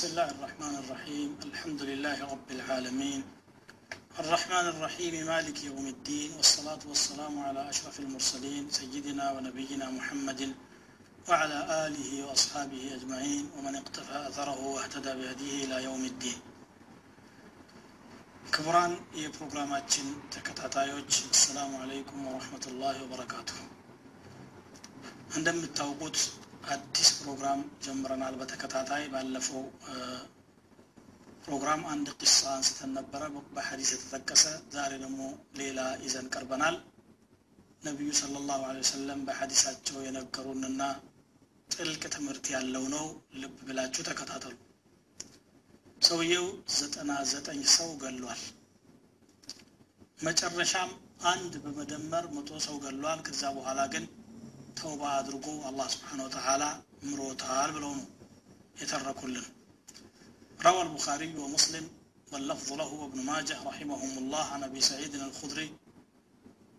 بسم الله الرحمن الرحيم الحمد لله رب العالمين الرحمن الرحيم مالك يوم الدين والصلاة والسلام على أشرف المرسلين سيدنا ونبينا محمد وعلى آله وأصحابه أجمعين ومن اقتفى أثره واهتدى بهديه إلى يوم الدين ክቡራን የፕሮግራማችን ተከታታዮች አሰላሙ አለይኩም ወረህመቱላሂ ወበረካቱሁ እንደምታውቁት አዲስ ፕሮግራም ጀምረናል። በተከታታይ ባለፈው ፕሮግራም አንድ ቂሳ አንስተን ነበረ። በሐዲስ የተጠቀሰ ዛሬ ደግሞ ሌላ ይዘን ቀርበናል። ነቢዩ ስለ ላሁ ወሰለም በሐዲሳቸው የነገሩንና ጥልቅ ትምህርት ያለው ነው። ልብ ብላችሁ ተከታተሉ። ሰውየው ዘጠና ዘጠኝ ሰው ገሏል። መጨረሻም አንድ በመደመር መቶ ሰው ገሏል። ከዛ በኋላ ግን ተውባ አድርጎ አላህ ስብሓን ወተላ ምሮታል ብለው ነው የተረኩልን روى البخاري ومسلم واللفظ له وابن ماجه رحمهم الله عن ابي سعيد الخدري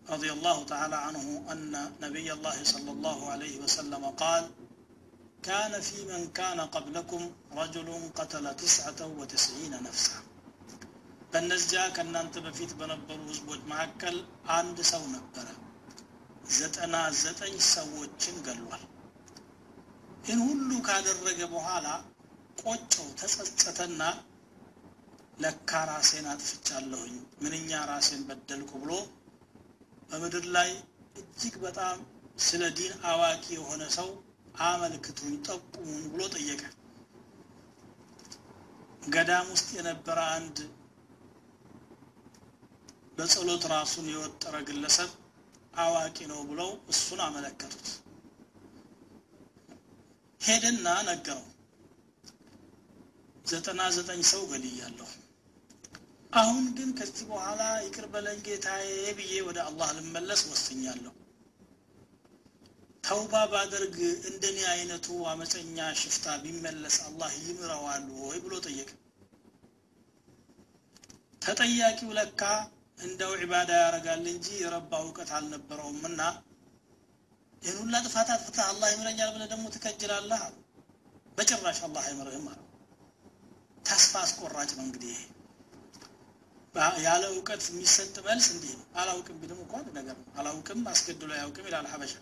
رضي الله تعالى عنه ان نبي الله صلى الله عليه وسلم قال كان في من كان قبلكم رجل قتل تسعة وتسعين نفسا በእነዚያ ከእናንተ በፊት በነበሩ ህዝቦች መካከል አንድ ሰው ነበረ ዘጠና ዘጠኝ ሰዎችን ገሏል። ይህን ሁሉ ካደረገ በኋላ ቆጨው ተጸጸተና ለካ ራሴን አጥፍቻለሁኝ ምንኛ ራሴን በደልኩ ብሎ በምድር ላይ እጅግ በጣም ስለ ዲን አዋቂ የሆነ ሰው አመልክቱኝ ጠቁሙኝ ብሎ ጠየቀ። ገዳም ውስጥ የነበረ አንድ በጸሎት ራሱን የወጠረ ግለሰብ አዋቂ ነው ብለው እሱን አመለከቱት። ሄደና ነገረው። ዘጠና ዘጠኝ ሰው ገድያለሁ። አሁን ግን ከዚህ በኋላ ይቅር በለኝ ጌታዬ ብዬ ወደ አላህ ልመለስ ወስኛለሁ። ተውባ ባደርግ እንደኔ አይነቱ አመፀኛ ሽፍታ ቢመለስ አላህ ይምረዋል ወይ ብሎ ጠየቀ። ተጠያቂው ለካ እንደው ዒባዳ ያደርጋል እንጂ የረባ እውቀት አልነበረውምና ይህን ሁላ ጥፋት አጥፍተህ አላህ ይምረኛል ብለህ ደግሞ ትከጅላለህ አሉ። በጭራሽ አላህ አይምርህም አሉ። ተስፋ አስቆራጭ ነው እንግዲህ ያለ እውቀት የሚሰጥ መልስ እንዲህ ነው። አላውቅም ቢልም እንኳ ነገር ነው። አላውቅም አስገድሎ አያውቅም ይላል ሀበሻ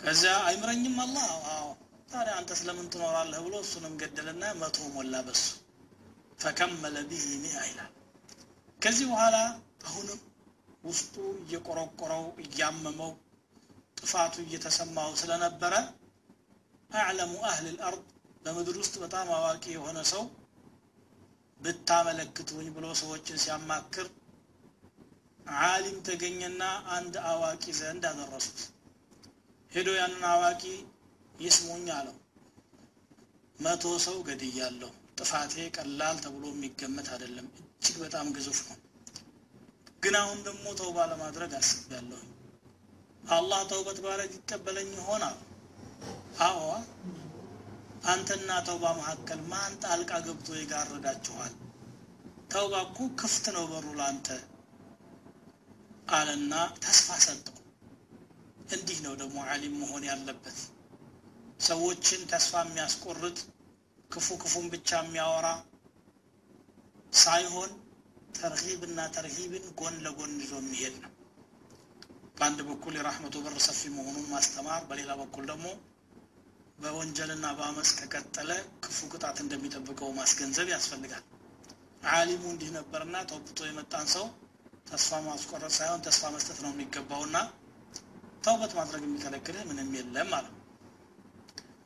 ከዚያ አይምረኝም አላህ? አዎ። ታዲያ አንተ ስለምን ትኖራለህ ብሎ እሱንም ገደለና መቶ ሞላ በሱ። ፈከመለ ቢህ ሚአ ይላል ከዚህ በኋላ አሁንም ውስጡ እየቆረቆረው እያመመው ጥፋቱ እየተሰማው ስለነበረ አዕለሙ አህል ልአርድ በምድር ውስጥ በጣም አዋቂ የሆነ ሰው ብታመለክቱኝ ብሎ ሰዎችን ሲያማክር ዓሊም ተገኘና አንድ አዋቂ ዘንድ አደረሱት። ሄዶ ያንን አዋቂ ይስሙኝ አለው። መቶ ሰው ገድያለሁ። ጥፋቴ ቀላል ተብሎ የሚገመት አይደለም እጅግ በጣም ግዙፍ ነው። ግን አሁን ደግሞ ተውባ ለማድረግ አስቤያለሁ። አላህ ተውበት ባረግ ይቀበለኝ ይሆናል? አዎ። አንተና ተውባ መካከል ማን ጣልቃ ገብቶ ይጋርዳችኋል? ተውባ እኮ ክፍት ነው በሩ ለአንተ አለና ተስፋ ሰጠው። እንዲህ ነው ደግሞ አሊም መሆን ያለበት። ሰዎችን ተስፋ የሚያስቆርጥ ክፉ ክፉን ብቻ የሚያወራ ሳይሆን ተርሂብና ተርሂብን ጎን ለጎን ይዞ የሚሄድ ነው። በአንድ በኩል የራህመቱ በር ሰፊ መሆኑን ማስተማር በሌላ በኩል ደግሞ በወንጀልና በአመፅ ከቀጠለ ክፉ ቅጣት እንደሚጠብቀው ማስገንዘብ ያስፈልጋል። አሊሙ እንዲህ ነበርና ተውብቶ የመጣን ሰው ተስፋ ማስቆረጥ ሳይሆን ተስፋ መስጠት ነው የሚገባውና ተውበት ማድረግ የሚከለክልህ ምንም የለም ማለት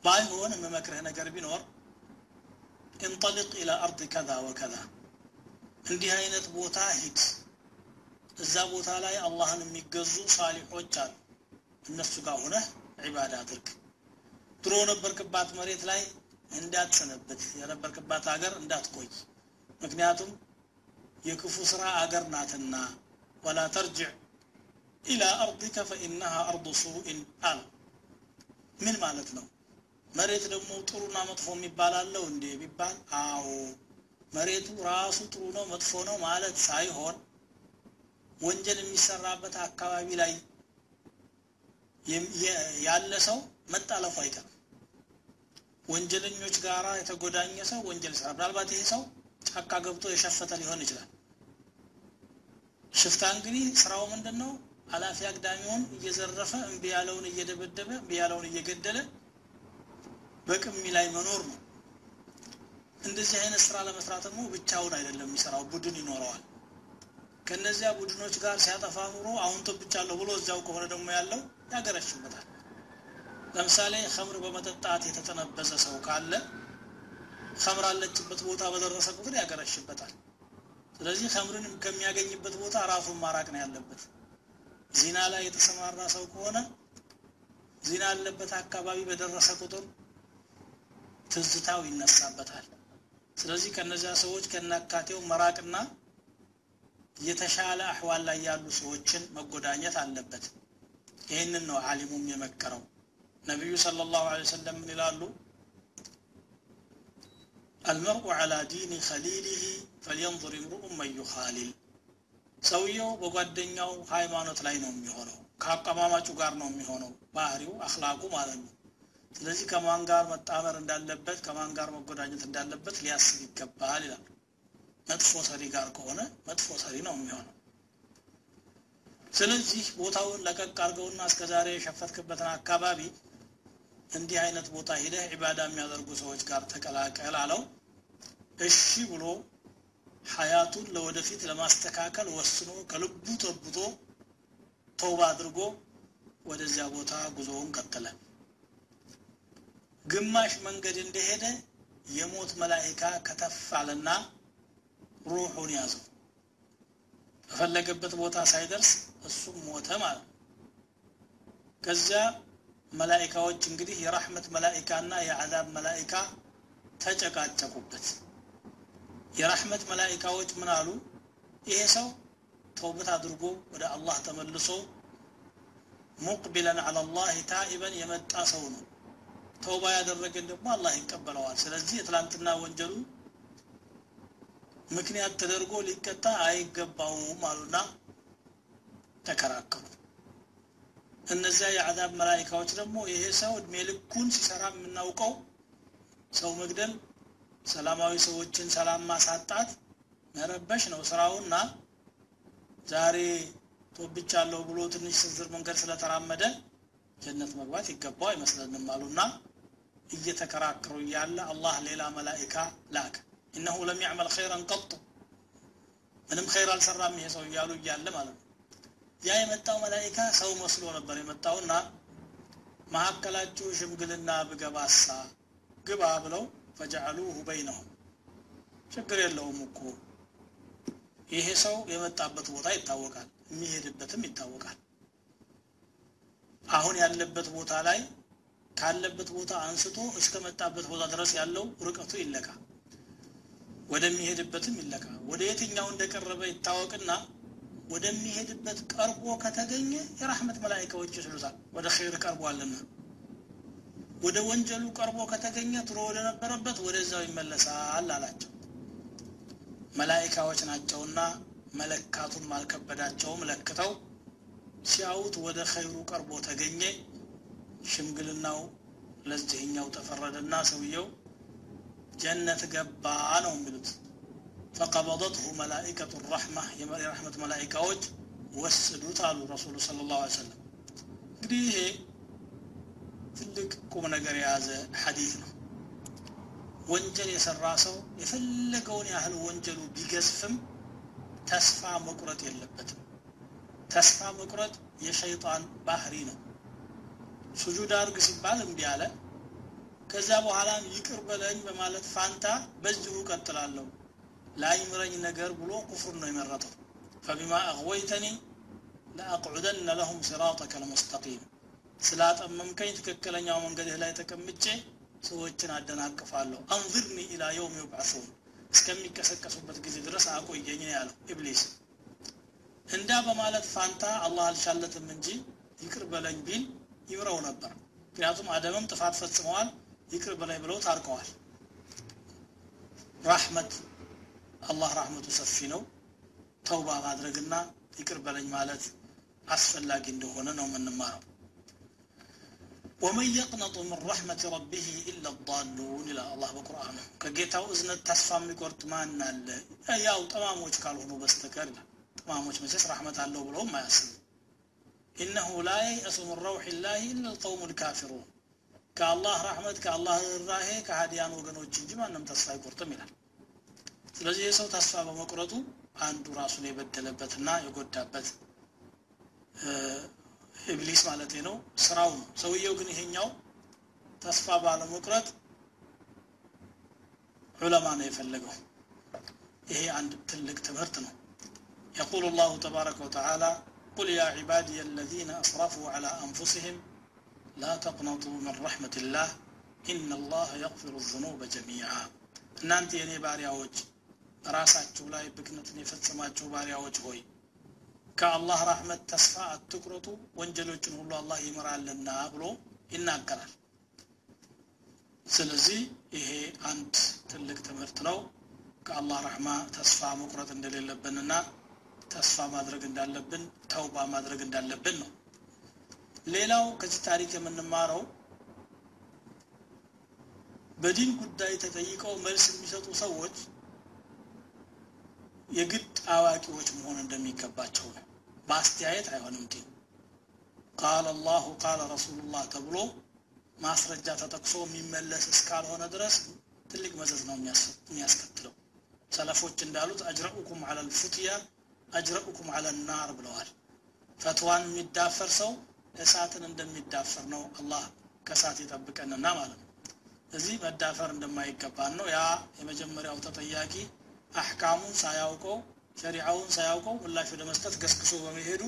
ባይሆን የምመክርህ ነገር ቢኖር እንጠልቅ ኢላ አርድ ከዛ ወከዛ እንዲህ አይነት ቦታ ሂድ። እዛ ቦታ ላይ አላህን የሚገዙ ሳሊሖች አሉ። እነሱ ጋር ሁነህ ዒባዳ አድርግ። ድሮ ነበርክባት መሬት ላይ እንዳትሰነበት የነበርክባት ሀገር እንዳትቆይ። ምክንያቱም የክፉ ስራ አገር ናትና። ወላ ተርጅዕ ኢላ አርድከ ፈኢነሃ አርዱ ሱኢን አለ ምን ማለት ነው? መሬት ደግሞ ጥሩና መጥፎ የሚባል አለው እንዴ ቢባል? አዎ መሬቱ ራሱ ጥሩ ነው መጥፎ ነው ማለት ሳይሆን ወንጀል የሚሰራበት አካባቢ ላይ ያለ ሰው መጣለፉ አይቀርም። ወንጀለኞች ጋር የተጎዳኘ ሰው ወንጀል ይሰራል። ምናልባት ይሄ ሰው ጫካ ገብቶ የሸፈተ ሊሆን ይችላል። ሽፍታ እንግዲህ ስራው ምንድን ነው አላፊ አግዳሚውን እየዘረፈ እምቢ ያለውን እየደበደበ እምቢ ያለውን እየገደለ በቅሚ ላይ መኖር ነው እንደዚህ አይነት ስራ ለመስራት ደግሞ ብቻውን አይደለም የሚሰራው ቡድን ይኖረዋል። ከነዚያ ቡድኖች ጋር ሲያጠፋ ኑሮ አሁን ተብቻለሁ ብሎ እዚያው ከሆነ ደግሞ ያለው ያገረሽበታል። ለምሳሌ ከምር በመጠጣት የተጠነበዘ ሰው ካለ ከምር አለችበት ቦታ በደረሰ ቁጥር ያገረሽበታል። ስለዚህ ከምርን ከሚያገኝበት ቦታ ራሱን ማራቅ ነው ያለበት። ዚና ላይ የተሰማራ ሰው ከሆነ ዚና ያለበት አካባቢ በደረሰ ቁጥር ትዝታው ይነሳበታል ስለዚህ ከነዚያ ሰዎች ከናካቴው መራቅና የተሻለ አህዋል ላይ ያሉ ሰዎችን መጎዳኘት አለበት ይህንን ነው አሊሙም የመከረው ነቢዩ صلى الله عليه وسلم ምን ይላሉ المرء على دين خليله فلينظر امرؤ من يخالل ሰውየው በጓደኛው ሃይማኖት ላይ ነው የሚሆነው ከአቀማማጩ ጋር ነው የሚሆነው ባህሪው አክላቁ ማለት ነው ስለዚህ ከማን ጋር መጣመር እንዳለበት ከማን ጋር መጎዳኘት እንዳለበት ሊያስብ ይገባል ይላል። መጥፎ ሰሪ ጋር ከሆነ መጥፎ ሰሪ ነው የሚሆነው። ስለዚህ ቦታውን ለቀቅ አድርገውና እስከዛሬ የሸፈትክበትን አካባቢ እንዲህ አይነት ቦታ ሂደህ ዒባዳ የሚያደርጉ ሰዎች ጋር ተቀላቀል አለው። እሺ ብሎ ሀያቱን ለወደፊት ለማስተካከል ወስኖ ከልቡ ጠብቶ ተውባ አድርጎ ወደዚያ ቦታ ጉዞውን ቀጠለ ግማሽ መንገድ እንደሄደ የሞት መላይካ ከተፍ አለና ሩሑን ያዘው በፈለገበት ቦታ ሳይደርስ እሱም ሞተ ማለት ነው። ከዚያ መላይካዎች እንግዲህ የራህመት መላይካና የአዛብ መላይካ ተጨቃጨቁበት። የራህመት መላይካዎች ምን አሉ? ይሄ ሰው ተውበት አድርጎ ወደ አላህ ተመልሶ ሙቅቢለን አላላህ ታኢበን የመጣ ሰው ነው ተውባ ያደረገን ደግሞ አላህ ይቀበለዋል። ስለዚህ የትላንትና ወንጀሉ ምክንያት ተደርጎ ሊቀጣ አይገባውም አሉና ተከራከሩ። እነዚያ የአዛብ መላይካዎች ደግሞ ይሄ ሰው እድሜ ልኩን ሲሰራ የምናውቀው ሰው መግደል ሰላማዊ ሰዎችን ሰላም ማሳጣት መረበሽ ነው ስራውና ዛሬ ቶብቻለሁ ብሎ ትንሽ ስንዝር መንገድ ስለተራመደ ጀነት መግባት ይገባው አይመስለንም አሉና እየተከራከሩ እያለ አላህ ሌላ መላኢካ ላክ እነሁ ለም ያዕመል ኸይረን ቀጡ። ምንም ኸይር አልሰራም ይሄ ሰው እያሉ እያለ ማለት ነው። ያ የመጣው መላኢካ ሰው መስሎ ነበር የመጣውና መካከላችሁ ሽምግልና ብገባሳ ግባ ብለው ፈጀዐሉሁ በይነሁም። ችግር የለውም እኮ ይሄ ሰው የመጣበት ቦታ ይታወቃል የሚሄድበትም ይታወቃል። አሁን ያለበት ቦታ ላይ ካለበት ቦታ አንስቶ እስከ መጣበት ቦታ ድረስ ያለው ርቀቱ ይለካ ወደሚሄድበትም ይለካ። ወደ የትኛው እንደቀረበ ይታወቅና ወደሚሄድበት ቀርቦ ከተገኘ የራህመት መላይካዎች ይስሉታል ወደ ኸይር ቀርቧልና ወደ ወንጀሉ ቀርቦ ከተገኘ ትሮ ወደ ነበረበት ወደዛው ይመለሳል አላቸው። መላይካዎች ናቸውና መለካቱን አልከበዳቸውም። ለክተው ሲያዩት ወደ ኸይሩ ቀርቦ ተገኘ ሽምግልናው ለዚህኛው ተፈረደና ሰውየው ጀነት ገባ ነው የሚሉት። ፈቀበضته መላኢከቱ ረሕማ የረሕመት መላይካዎች ወስዱት አሉ ረሱሉ ስለ ላሁ ሰለም እንግዲህ ይሄ ትልቅ ቁም ነገር የያዘ ሐዲት ነው። ወንጀል የሰራ ሰው የፈለገውን ያህል ወንጀሉ ቢገዝፍም ተስፋ መቁረጥ የለበትም። ተስፋ መቁረጥ የሸይጣን ባህሪ ነው። ሱጁድ አድርግ ሲባል እምቢ አለ። ከዛ በኋላም ይቅር በለኝ በማለት ፋንታ በዚሁ ቀጥላለሁ ላይምረኝ ነገር ብሎ ኩፍር ነው የመረጠው። فبما أغويتني لأقعدن لهم صراطك المستقيم ስላጠመምከኝ ትክክለኛው መንገድህ ላይ ተቀምጬ ሰዎችን አደናቅፋለሁ። أنظرني إلى يوم يبعثون እስከሚቀሰቀሱበት ጊዜ ድረስ አቆየኝ ነው ያለው ኢብሊስ። እንዳ በማለት ፋንታ አላህ አልሻለትም እንጂ ይቅር በለኝ ቢል ይምረው ነበር። ምክንያቱም አደምም ጥፋት ፈጽመዋል ይቅር በላይ ብለው ታርቀዋል ራህመት አላህ ራህመቱ ሰፊ ነው። ተውባ ማድረግና ይቅር በለኝ ማለት አስፈላጊ እንደሆነ ነው የምንማረው። ወመን የቅነጡ ምን ረሕመት ረቢህ ኢላ ዳሉን ይላል አላህ በቁርአኑ። ከጌታው እዝነት ተስፋ የሚቆርጥ ማን አለ? ያው ጠማሞች ካልሆኑ በስተቀር ይላል። ጠማሞች መቼስ ረሕመት አለው ብለውም አያስቡ ኢነሁ ላ የይአሱ ምን ረውሕ ላህ ኢላ ልቀውሙ ልካፊሩን ከአላህ ረሕመት ከአላህ ራሄ ከሀዲያን ወገኖች እንጂ ማንም ተስፋ አይቆርጥም ይላል ስለዚህ የሰው ተስፋ በመቁረጡ አንዱ ራሱን የበደለበትና የጎዳበት ኢብሊስ ማለት ነው ስራው ነው ሰውየው ግን ይሄኛው ተስፋ ባለመቁረጥ ዑለማ ነው የፈለገው ይሄ አንድ ትልቅ ትምህርት ነው يقول الله تبارك وتعالى قل يا عبادي الذين أسرفوا على أنفسهم لا تقنطوا من رحمة الله إن الله يغفر الذنوب جميعا እናንተ የኔ ባሪያዎች ራሳችሁ ላይ ብክነትን የፈጸማችሁ ባሪያዎች ሆይ ከአላህ ረሕመት ተስፋ አትቁረጡ ወንጀሎችን ሁሉ አላህ ይምራልና ብሎ ይናገራል ስለዚህ ይሄ አንድ ትልቅ ትምህርት ነው ከአላህ ረሕማ ተስፋ መቁረጥ እንደሌለብንና ተስፋ ማድረግ እንዳለብን ተውባ ማድረግ እንዳለብን ነው። ሌላው ከዚህ ታሪክ የምንማረው በዲን ጉዳይ ተጠይቀው መልስ የሚሰጡ ሰዎች የግድ አዋቂዎች መሆን እንደሚገባቸው ነው። በአስተያየት አይሆንም ዲን። ቃል አላሁ ቃለ ረሱሉላህ ተብሎ ማስረጃ ተጠቅሶ የሚመለስ እስካልሆነ ድረስ ትልቅ መዘዝ ነው የሚያስከትለው ሰለፎች እንዳሉት አጅረኡኩም አለ ልፉትያ አጅረኡኩም አለ ናር ብለዋል። ፈትዋን የሚዳፈር ሰው እሳትን እንደሚዳፈር ነው አላህ ከእሳት ይጠብቀንና ማለት ነው። እዚህ መዳፈር እንደማይገባን ነው። ያ የመጀመሪያው ተጠያቂ አሕካሙን ሳያውቀው ሸሪዓውን ሳያውቀው ምላሽ ወደ መስጠት ገስግሶ በመሄዱ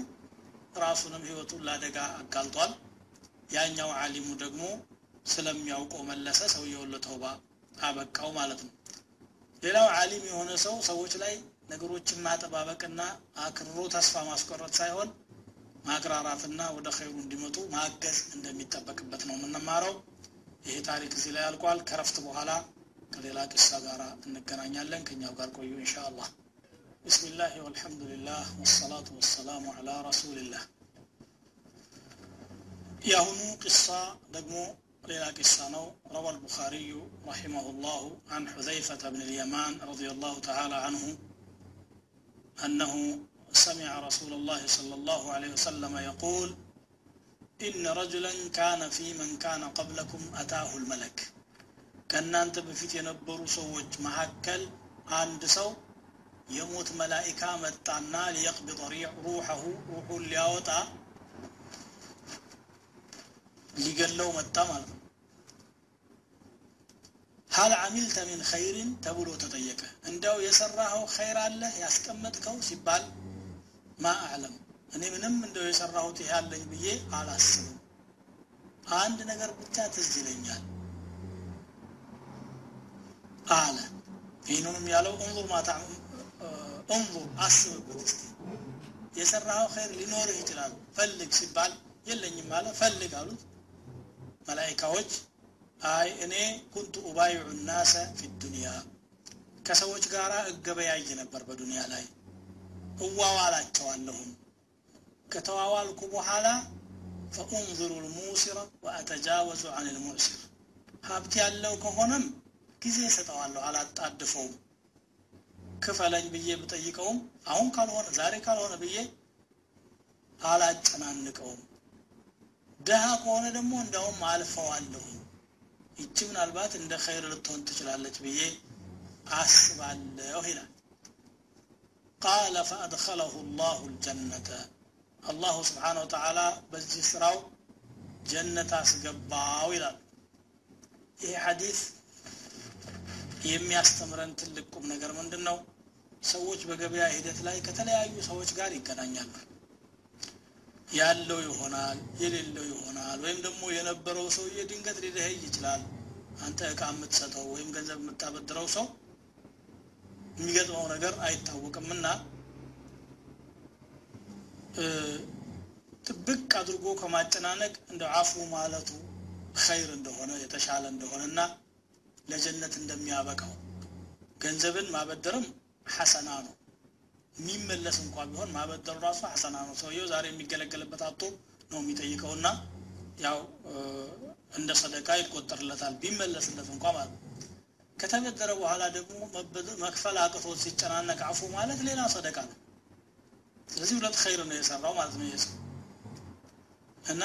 ራሱንም ህይወቱን ለአደጋ አጋልጧል። ያኛው አሊሙ ደግሞ ስለሚያውቀው መለሰ ሰውየውን ለተውባ አበቃው ማለት ነው። ሌላው አሊም የሆነ ሰው ሰዎች ላይ ነገሮችን ማጠባበቅና አክርሮ ተስፋ ማስቆረጥ ሳይሆን ማግራራትና ወደ ኸይሩ እንዲመጡ ማገዝ እንደሚጠበቅበት ነው የምንማረው ይሄ ታሪክ እዚህ ላይ አልቋል ከረፍት በኋላ ከሌላ ቅሳ ጋር እንገናኛለን ከኛው ጋር ቆዩ እንሻ አላህ بسم الله والحمد لله والصلاة والسلام على رسول الله يهون قصة دقمو ليلة قصة نو روى البخاري رحمه الله عن حذيفة بن اليمان رضي الله تعالى عنه أنه سمع رسول الله صلى الله عليه وسلم يقول إن رجلا كان في من كان قبلكم أتاه الملك. كان أنت بفيت ينبر سوج معكل عند سو يموت ملائكة متعنا ليقبض روحه روح اللي أوتا ليقلو متمر ሀል አሚልተ ሚን ኸይርን ተብሎ ተጠየቀ። እንዲያው የሰራኸው ኸይር አለ? ያስቀመጥከው? ሲባል ማ አዕለም እኔ ምንም እንደው የሰራሁት ይሄ አለኝ ብዬ አላስብም። አንድ ነገር ብቻ ትዝ ይለኛል አለ። ይህንንም ያለው እንዙር ማታ እንዙር አስብበት እስቲ። የሰራኸው ኸይር ሊኖርህ ይችላል ፈልግ ሲባል የለኝም አለ ፈልግ አሉት። መላይካዎች አይ እኔ ኩንቱ ኡባይዑ ናሰ ፊ ዱንያ። ከሰዎች ጋር እገበያይ ነበር በዱንያ ላይ። እዋዋላቸዋለሁም። ከተዋዋልኩ በኋላ ፈኡንዝሩ ልሙሲረ ወአተጃወዙ አን ልሙዕሲር ሀብት ያለው ከሆነም ጊዜ ሰጠዋለሁ አላጣድፈውም። ክፈለኝ ብዬ ብጠይቀውም አሁን ካልሆነ ዛሬ ካልሆነ ብዬ አላጨናንቀውም። ደሃ ከሆነ ደግሞ እንዳውም አልፈዋለሁ ይቺ ምናልባት እንደ ኸይር ልትሆን ትችላለች ብዬ አስባለሁ ይላል። ቃለ ፈአድኸለሁ ላሁ ልጀነተ። አላሁ ስብሓን ወተዓላ በዚህ ስራው ጀነት አስገባው ይላል። ይህ ሐዲስ የሚያስተምረን ትልቅ ቁም ነገር ምንድን ነው ሰዎች በገበያ ሂደት ላይ ከተለያዩ ሰዎች ጋር ይገናኛሉ ያለው ይሆናል የሌለው ይሆናል። ወይም ደግሞ የነበረው ሰውዬ ድንገት ሊደኸይ ይችላል። አንተ እቃ የምትሰጠው ወይም ገንዘብ የምታበድረው ሰው የሚገጥመው ነገር አይታወቅምና ጥብቅ አድርጎ ከማጨናነቅ እንደ አፉ ማለቱ ኸይር እንደሆነ የተሻለ እንደሆነና ለጀነት እንደሚያበቃው ገንዘብን ማበደርም ሐሰና ነው የሚመለስ እንኳ ቢሆን ማበደሩ ራሱ ሐሰና ነው። ሰውየው ዛሬ የሚገለገልበት አቶ ነው የሚጠይቀውና ያው እንደ ሰደቃ ይቆጠርለታል ቢመለስለት እንኳ ማለት ነው። ከተበደረ በኋላ ደግሞ መክፈል አቅቶት ሲጨናነቅ አፉ ማለት ሌላ ሰደቃ ነው። ስለዚህ ሁለት ኸይር ነው የሰራው ማለት ነው ይህ እና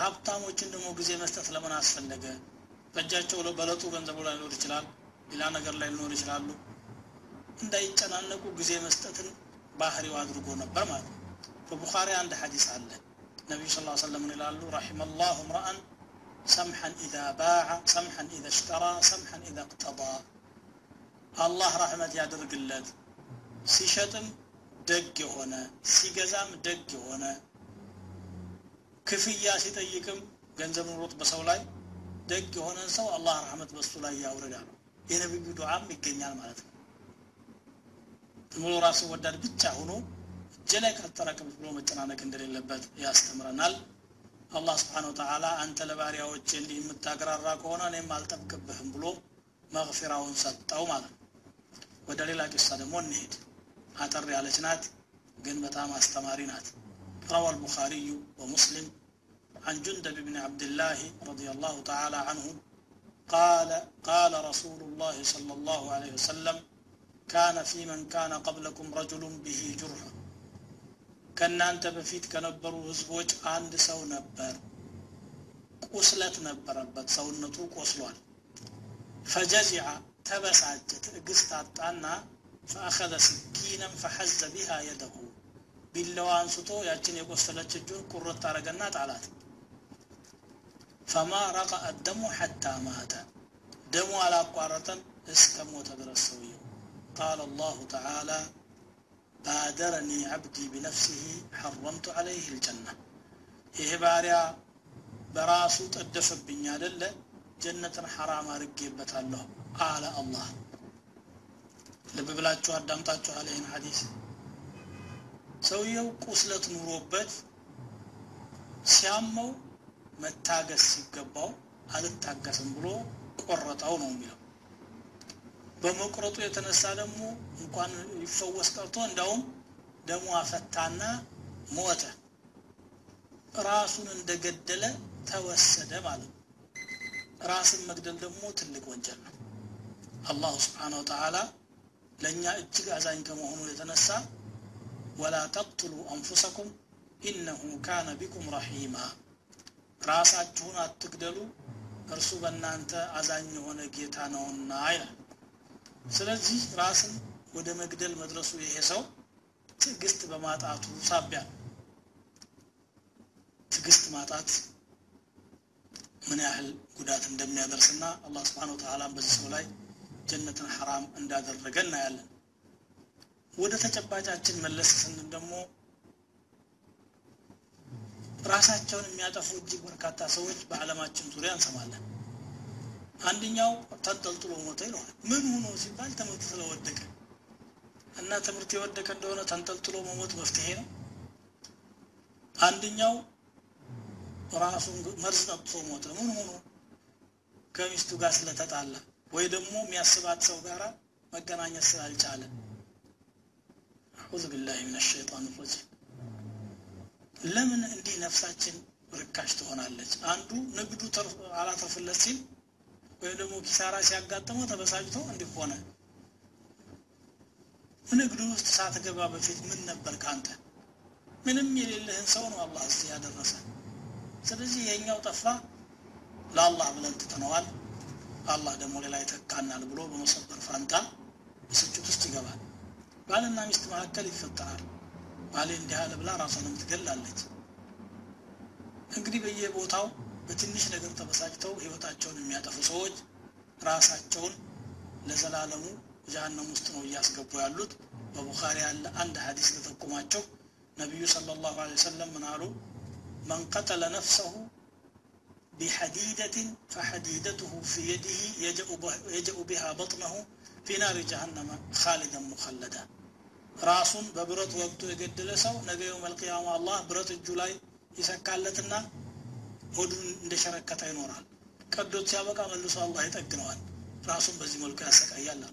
ሀብታሞችን ደግሞ ጊዜ መስጠት ለምን አስፈለገ? በእጃቸው በለጡ ገንዘቡ ላይ ሊኖር ይችላል ሌላ ነገር ላይ ሊኖር ይችላሉ እንዳይጨናነቁ ጊዜ መስጠትን ባህሪው አድርጎ ነበር ማለት ነው። በቡኻሪ አንድ ሐዲስ አለ። ነቢዩ ስ ሰለም ይላሉ? ረሒመ ላሁ ምርአን ሰምሐን ኢዛ ባዐ ሰምሐን ኢዛ እሽተራ ሰምሐን ኢዛ እቅተዳ። አላህ ረሕመት ያደርግለት። ሲሸጥም ደግ የሆነ ሲገዛም ደግ የሆነ ክፍያ ሲጠይቅም ገንዘብ ኑሮት በሰው ላይ ደግ የሆነን ሰው አላህ ረሕመት በሱ ላይ ያውርዳል። የነቢዩ ዱዓም ይገኛል ማለት ነው ብሎ ራሱ ወዳድ ብቻ ሆኖ እጀ ላይ ከተረከብ ብሎ መጨናነቅ እንደሌለበት ያስተምረናል አላህ ስብሓን ወተዓላ አንተ ለባሪያዎች እንዲህ የምታገራራ ከሆነ እኔም አልጠብቅብህም ብሎ መግፊራውን ሰጠው ማለት ነው ወደ ሌላ ቂሳ ደግሞ እንሄድ አጠር ያለች ናት ግን በጣም አስተማሪ ናት روى البخاري ومسلم عن جندب بن عبد الله رضي الله تعالى عنه قال قال رسول الله صلى الله عليه وسلم كان في من كان قبلكم رجل به جرح ከእናንተ በፊት ከነበሩ ህዝቦች አንድ ሰው ነበር ቁስለት ነበረበት ሰውነቱ ቆስሏል ፈጀዚዐ ተበሳጨ ትዕግስት አጣና ፈአኸዘ ስኪነን ፈሐዘ ቢሃ የደሁ ቢላዋ አንስቶ ያችን የቆሰለች እጁን ቁርጥ አረገና ጣላት ፈማ ረቀአ ደሙ ሐታ ማተ ደሙ አላቋረጠም እስከ ሞተ ድረስ ሰውየው ቃል አላሁ ተዓላ ባደረኒ ዓብዲ ቢነፍሲህ ሐረምቱ ዓለይህ ልጀና ይህ ባሪያ በራሱ ጠደፈብኝ አደለ ጀነትን ሐራም አድርጌበታለሁ አለ አላህ። ልብ ብላችሁ አዳምጣችኋል ይህን ሐዲስ። ሰውየው ቁስለት ኑሮበት ሲያመው መታገስ ሲገባው አልታገስም ብሎ ቆረጠው ነው የሚለው በመቁረጡ የተነሳ ደግሞ እንኳን ሊፈወስ ቀርቶ እንዳውም ደሙ አፈታና ሞተ። ራሱን እንደገደለ ተወሰደ ማለት ነው። ራስን መግደል ደግሞ ትልቅ ወንጀል ነው። አላሁ ስብሓን ወተዓላ ለእኛ እጅግ አዛኝ ከመሆኑ የተነሳ ወላ ተቅትሉ አንፉሰኩም ኢነሁ ካነ ቢኩም ረሒማ። ራሳችሁን አትግደሉ እርሱ በእናንተ አዛኝ የሆነ ጌታ ነውና ይላል ስለዚህ ራስን ወደ መግደል መድረሱ ይሄ ሰው ትዕግስት በማጣቱ ሳቢያ ትዕግስት ማጣት ምን ያህል ጉዳት እንደሚያደርስና አላህ ስብሓን ወተዓላ በዚህ ሰው ላይ ጀነትን ሐራም እንዳደረገ እናያለን። ወደ ተጨባጫችን መለስ ስንል ደግሞ ራሳቸውን የሚያጠፉ እጅግ በርካታ ሰዎች በዓለማችን ዙሪያ እንሰማለን አንደኛው ተንጠልጥሎ ሞተ ይለዋል። ምን ሆኖ ሲባል ትምህርት ስለወደቀ። እና ትምህርት የወደቀ እንደሆነ ተንጠልጥሎ መሞት መፍትሄ ነው። አንደኛው ራሱን መርዝ ጠጥቶ ሞተ። ምን ሆኖ? ከሚስቱ ጋር ስለተጣላ ወይ ደግሞ የሚያስባት ሰው ጋር መገናኘት ስላልቻለ። አዑዙ ቢላሂ ምን ሸይጣን ረጂም። ለምን እንዲህ ነፍሳችን ርካሽ ትሆናለች? አንዱ ንግዱ አላተርፍለት ሲል ወይም ደግሞ ኪሳራ ሲያጋጥመው ተበሳጭቶ እንዲህ ሆነ ንግዱ ውስጥ ሳትገባ በፊት ምን ነበር ካንተ ምንም የሌለህን ሰው ነው አላህ እዚህ ያደረሰ። ስለዚህ የኛው ጠፋ ለአላህ ብለን ትተነዋል። አላህ ደግሞ ሌላ ይተካናል ብሎ በመሰበር ፋንታ ብስጭት ውስጥ ይገባል። ባልና ሚስት መካከል ይፈጠራል። ባሌ እንዲህ አለ ብላ ራሷንም ትገላለች። እንግዲህ በየቦታው በትንሽ ነገር ተበሳጭተው ህይወታቸውን የሚያጠፉ ሰዎች ራሳቸውን ለዘላለሙ ጀሃነም ውስጥ ነው እያስገቡ ያሉት በቡኻሪ ያለ አንድ ሀዲስ ተጠቁማቸው ነቢዩ صلى الله عليه وسلم ምን አሉ من قتل نفسه بحديدة فحديدته في يده يجأ بها بطنه في نار جهنم خالدا مخلدا ራሱን በብረት ወቅቱ የገደለ ሰው ነገ የውም አልቅያማ አላህ ብረት እጁ ላይ ይሰካለትና ሆዱን እንደሸረከተ ይኖራል ቀዶት ሲያበቃ መልሶ አላህ ይጠግነዋል ራሱን በዚህ መልኩ ያሰቃያል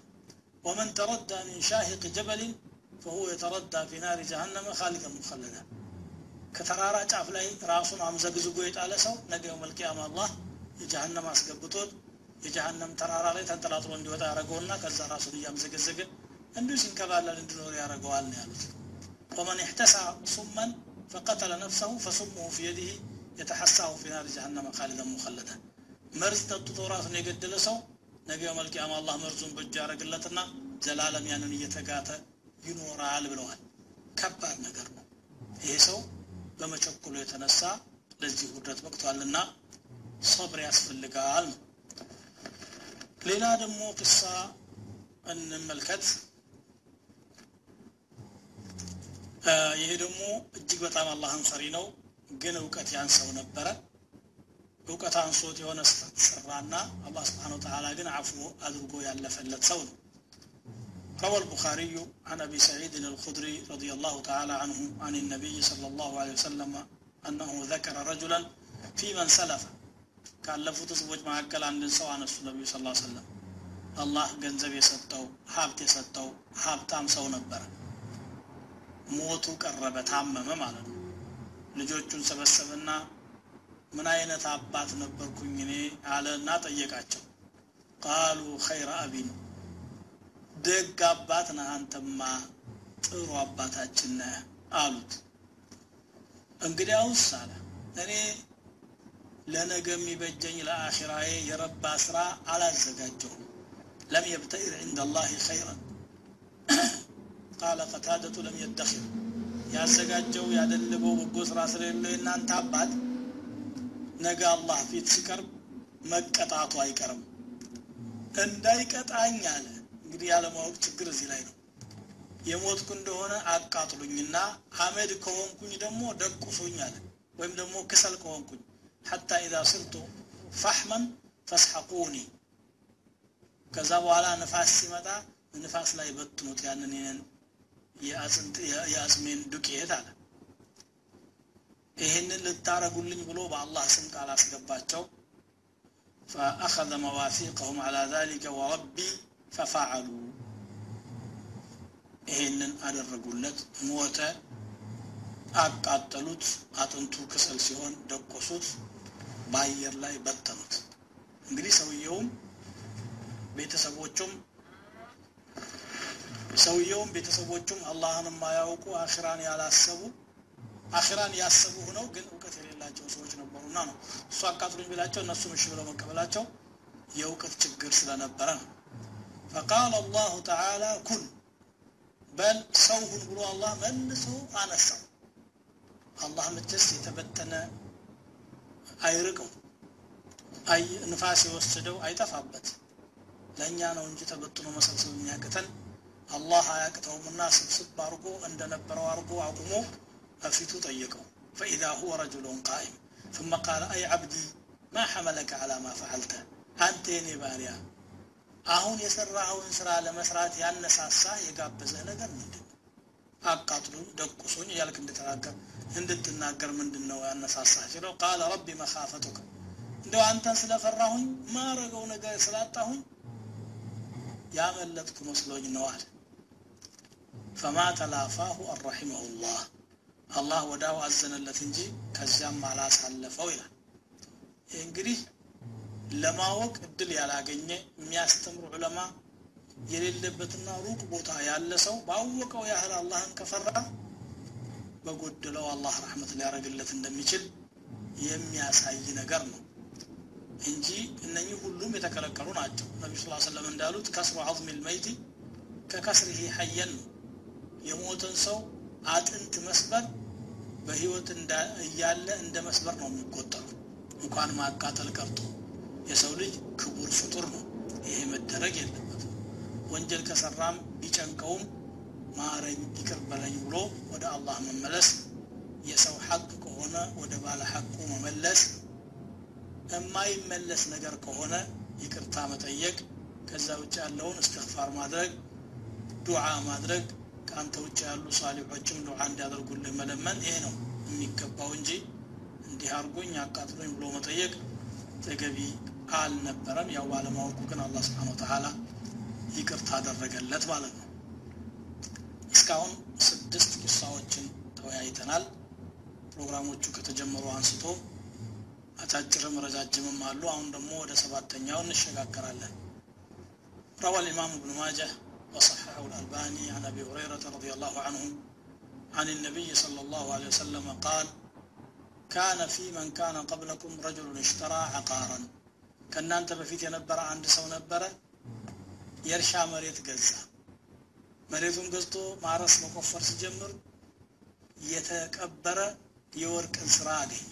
ወመን ተረዳ ሚን ሻሂቅ ጀበልን فهو يتردى في نار جهنم خالدا مخلدا ከተራራ ጫፍ ላይ ራሱን አምዘግዝጎ የጣለ ሰው ነገ መልቅያማ አላህ የጀሃነም አስገብቶት የጀሃነም ተራራ ላይ ተንጠላጥሎ እንዲወጣ ያደረገውና ከዛ ራሱን እያምዘገዘገ እንዲሁ ሲንከባለል እንዲኖር ያደረገዋል ነው ያሉት ወመን እሕተሳ ሱመን ፈቀተለ ነፍሰሁ ፈሱሙሁ ፊ የዲህ የተሐሳሁ ፊ ናር ጀሃነመ ካሊደን ሙኸለደ መርዝ ጠጥቶ ራሱን የገደለ ሰው ነገ መልቅያማ አላህ መርዙን በእጁ ያደረግለትና ዘላለም ያንን እየተጋተ ይኖራል ብለዋል ከባድ ነገር ነው ይሄ ሰው በመቸኮሉ የተነሳ ለዚህ ውርደት በቅቷልና ሰብር ያስፈልጋል ነው። ሌላ ደግሞ ቅሳ እንመልከት። ይሄ ደግሞ እጅግ በጣም አላህን ፈሪ ነው ግን እውቀት ያንሰው ነበረ እውቀት አንሶት የሆነ ስህተት ሰራና አላህ ስብሓን ወተዓላ ግን አፉ አድርጎ ያለፈለት ሰው ነው روى البخاري عن أبي سعيد الخدري رضي الله تعالى عنه عن النبي صلى الله عليه وسلم أنه ذكر رجلا في من سلف ካለፉት ህዝቦች መካከል አንድን ሰው አነሱ ነቢዩ ስ ሰለም አላህ ገንዘብ የሰጠው ሀብት የሰጠው ሀብታም ሰው ነበረ ሞቱ ቀረበ ታመመ ማለት ነው ልጆቹን ሰበሰበና ምን አይነት አባት ነበርኩኝ እኔ? አለና ጠየቃቸው። ቃሉ ኸይረ አቢን ደግ አባት ነህ አንተማ ጥሩ አባታችን ነህ አሉት። እንግዲያውስ አለ እኔ ለነገ የሚበጀኝ ለአኺራዬ የረባ ስራ አላዘጋጀሁም። ለም የብተኢር ዕንደ ላህ ኸይረን። ቃለ ቀታደቱ ለም የደኪር ያዘጋጀው ያደልበው በጎ ስራ ስለሌለው የእናንተ አባት ነገ አላህ ፊት ሲቀርብ መቀጣቱ አይቀርም። እንዳይቀጣኝ አለ። እንግዲህ ያለማወቅ ችግር እዚህ ላይ ነው። የሞትኩ እንደሆነ አቃጥሉኝና አመድ ከሆንኩኝ ደግሞ ደቁሱኝ አለ። ወይም ደግሞ ክሰል ከሆንኩኝ። ሐታ ኢዛ ስርቱ ፋሕመን ፈስሐቁኒ። ከዛ በኋላ ንፋስ ሲመጣ ንፋስ ላይ በትኑት ያንን የአጽሜን ዱቄት አለ ይህንን ልታረጉልኝ ብሎ በአላህ ስም ቃል አስገባቸው فأخذ مواثيقهم على ذلك وربي ففعلوا ይሄንን አደረጉለት ሞተ አቃጠሉት አጥንቱ ክሰል ሲሆን ደቆሱት በአየር ላይ በተኑት እንግዲህ ሰውየውም ቤተሰቦቹም ሰውየውም ቤተሰቦቹም አላህን የማያውቁ አኺራን ያላሰቡ አኺራን ያሰቡ ሆነው ግን እውቀት የሌላቸው ሰዎች ነበሩና ነው። እሱ አቃጥሉኝ ቢላቸው እነሱም እሺ ብለው መቀበላቸው የእውቀት ችግር ስለነበረ ነው። ፈቃል አላሁ ተዓላ ኩን በል ሰው ሁን ብሎ አላህ መልሶ አነሳው። አላህ መቼስ የተበተነ አይርቀው አይ ንፋስ የወሰደው አይጠፋበት። ለእኛ ነው እንጂ ተበትኖ መሰብሰብ የሚያቅተን አላህ አያቅተውምና ስብስብ አርጎ እንደነበረው አርጎ አቁሞ በፊቱ ጠየቀው فإذا هو رجل قائم ثم قال أي عبدي ما حملك على ما فعلت أنت يا باريا አሁን የሰራኸውን ስራ ለመስራት ያነሳሳ የጋበዘህ ነገር ምንድን ነው አቃጥሉኝ ደቁሱኝ እያልክ እንድተናገር እንድትናገር ምንድን ነው ያነሳሳ ሲለው ቃለ ረቢ መካፈቱከ እንደው አንተን ስለፈራሁኝ ማረገው ነገር ስላጣሁኝ ያመለጥኩ መስሎኝ ነው አለ ፈማ ተላፋሁ አራሒመሁ ላህ አላህ ወዳው አዘነለት እንጂ ከዚያም አላሳለፈው ይላል ይህ እንግዲህ ለማወቅ እድል ያላገኘ የሚያስተምር ዑለማ የሌለበትና ሩቅ ቦታ ያለ ሰው ባወቀው ያህል አላህን ከፈራ በጎደለው አላህ ረሕመት ሊያደርግለት እንደሚችል የሚያሳይ ነገር ነው እንጂ እነኚህ ሁሉም የተከለከሉ ናቸው ነቢ ስ ሰለም እንዳሉት ከስሩ አዝሚ ልመይቲ ከከስሪሂ ሐየን ነው የሞትን ሰው አጥንት መስበር በህይወት እያለ እንደ መስበር ነው የሚቆጠሩ እንኳን ማቃጠል ቀርቶ የሰው ልጅ ክቡር ፍጡር ነው። ይሄ መደረግ የለበትም። ወንጀል ከሰራም ቢጨንቀውም ማረኝ ይቅር በለኝ ብሎ ወደ አላህ መመለስ የሰው ሐቅ ከሆነ ወደ ባለ ሐቁ መመለስ የማይመለስ ነገር ከሆነ ይቅርታ መጠየቅ ከዛ ውጭ ያለውን እስትግፋር ማድረግ ዱዓ ማድረግ ከአንተ ውጭ ያሉ ሳሊሖችም ዱዓ እንዲያደርጉልህ መለመን ይሄ ነው የሚገባው እንጂ እንዲህ አርጎኝ አቃጥሎኝ ብሎ መጠየቅ ተገቢ አልነበረም ያው ባለማወቁ ግን አላህ ስብሓን ወተዓላ ይቅርታ አደረገለት ማለት ነው እስካሁን ስድስት ቂሳዎችን ተወያይተናል ፕሮግራሞቹ ከተጀመሩ አንስቶ አጫጭርም ረጃጅምም አሉ አሁን ደግሞ ወደ ሰባተኛው እንሸጋገራለን روى الإمام ابن ماجه وصححه الألباني عن أبي هريرة رضي الله عنه عن النبي صلى الله عليه وسلم قال كان في من كان قبلكم رجل اشترى عقارا ከእናንተ በፊት የነበረ አንድ ሰው ነበረ የእርሻ መሬት ገዛ መሬቱን ገዝቶ ማረስ መቆፈር ሲጀምር የተቀበረ የወርቅን ስራ አገኘ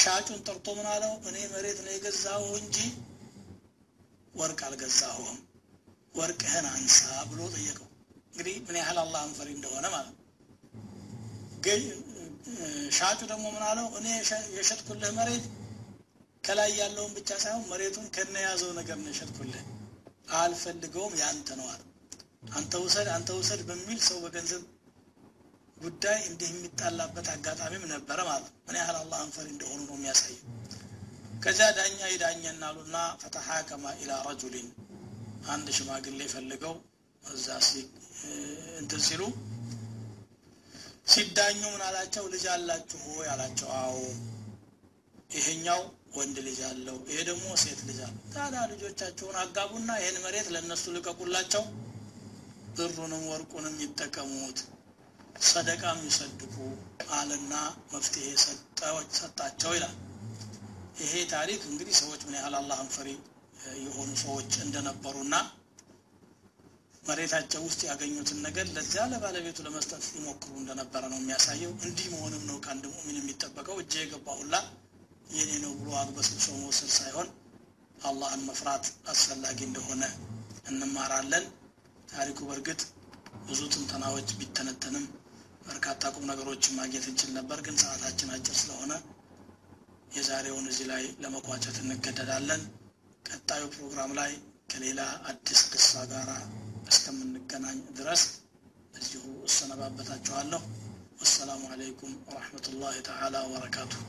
ሻጩን ጠርቶ ምን አለው እኔ መሬት ነው የገዛው እንጂ ወርቅ አልገዛሁም ወርቅህን አንሳ ብሎ ጠየቀው። እንግዲህ ምን ያህል አላህን ፈሪ እንደሆነ ማለት ነው። ሻጩ ደግሞ ምን አለው? እኔ የሸጥኩልህ መሬት ከላይ ያለውን ብቻ ሳይሆን መሬቱን ከነያዘው ነገር ነው የሸጥኩልህ። አልፈልገውም ያንተ ነው አለ። አንተ ውሰድ አንተ ውሰድ በሚል ሰው በገንዘብ ጉዳይ እንዲህ የሚጣላበት አጋጣሚም ነበረ ማለት ምን ያህል አላህን ፈሪ እንደሆኑ ነው የሚያሳየው። ከዚያ ዳኛ ይዳኘን አሉና ፈተሐከማ ኢላ ረጁሊን አንድ ሽማግሌ ፈልገው እዛ እንትን ሲሉ ሲዳኙ ምን አላቸው? ልጅ አላችሁ ሆይ አላቸው። አዎ። ይሄኛው ወንድ ልጅ አለው ይሄ ደግሞ ሴት ልጅ አለው። ታዲያ ልጆቻቸውን አጋቡና ይህን መሬት ለእነሱ ልቀቁላቸው። ብሩንም ወርቁንም ይጠቀሙት ሰደቃም ይሰድቁ አለና መፍትሄ ሰጣቸው ይላል። ይሄ ታሪክ እንግዲህ ሰዎች ምን ያህል አላህን ፈሪ የሆኑ ሰዎች እንደነበሩና መሬታቸው ውስጥ ያገኙትን ነገር ለዚያ ለባለቤቱ ለመስጠት ይሞክሩ እንደነበረ ነው የሚያሳየው። እንዲህ መሆንም ነው ከአንድ ሙእሚን የሚጠበቀው። እጄ የገባሁላ የኔ ነው ብሎ አግበስብሶ መውሰድ ሳይሆን አላህን መፍራት አስፈላጊ እንደሆነ እንማራለን። ታሪኩ በእርግጥ ብዙ ትንተናዎች ቢተነተንም በርካታ ቁም ነገሮችን ማግኘት እንችል ነበር ግን ሰዓታችን አጭር ስለሆነ የዛሬውን እዚህ ላይ ለመቋጨት እንገደዳለን ቀጣዩ ፕሮግራም ላይ ከሌላ አዲስ ቅሳ ጋር እስከምንገናኝ ድረስ እዚሁ እሰነባበታችኋለሁ ወሰላሙ አለይኩም ወረሕመቱላህ ተዓላ ወበረካቱሁ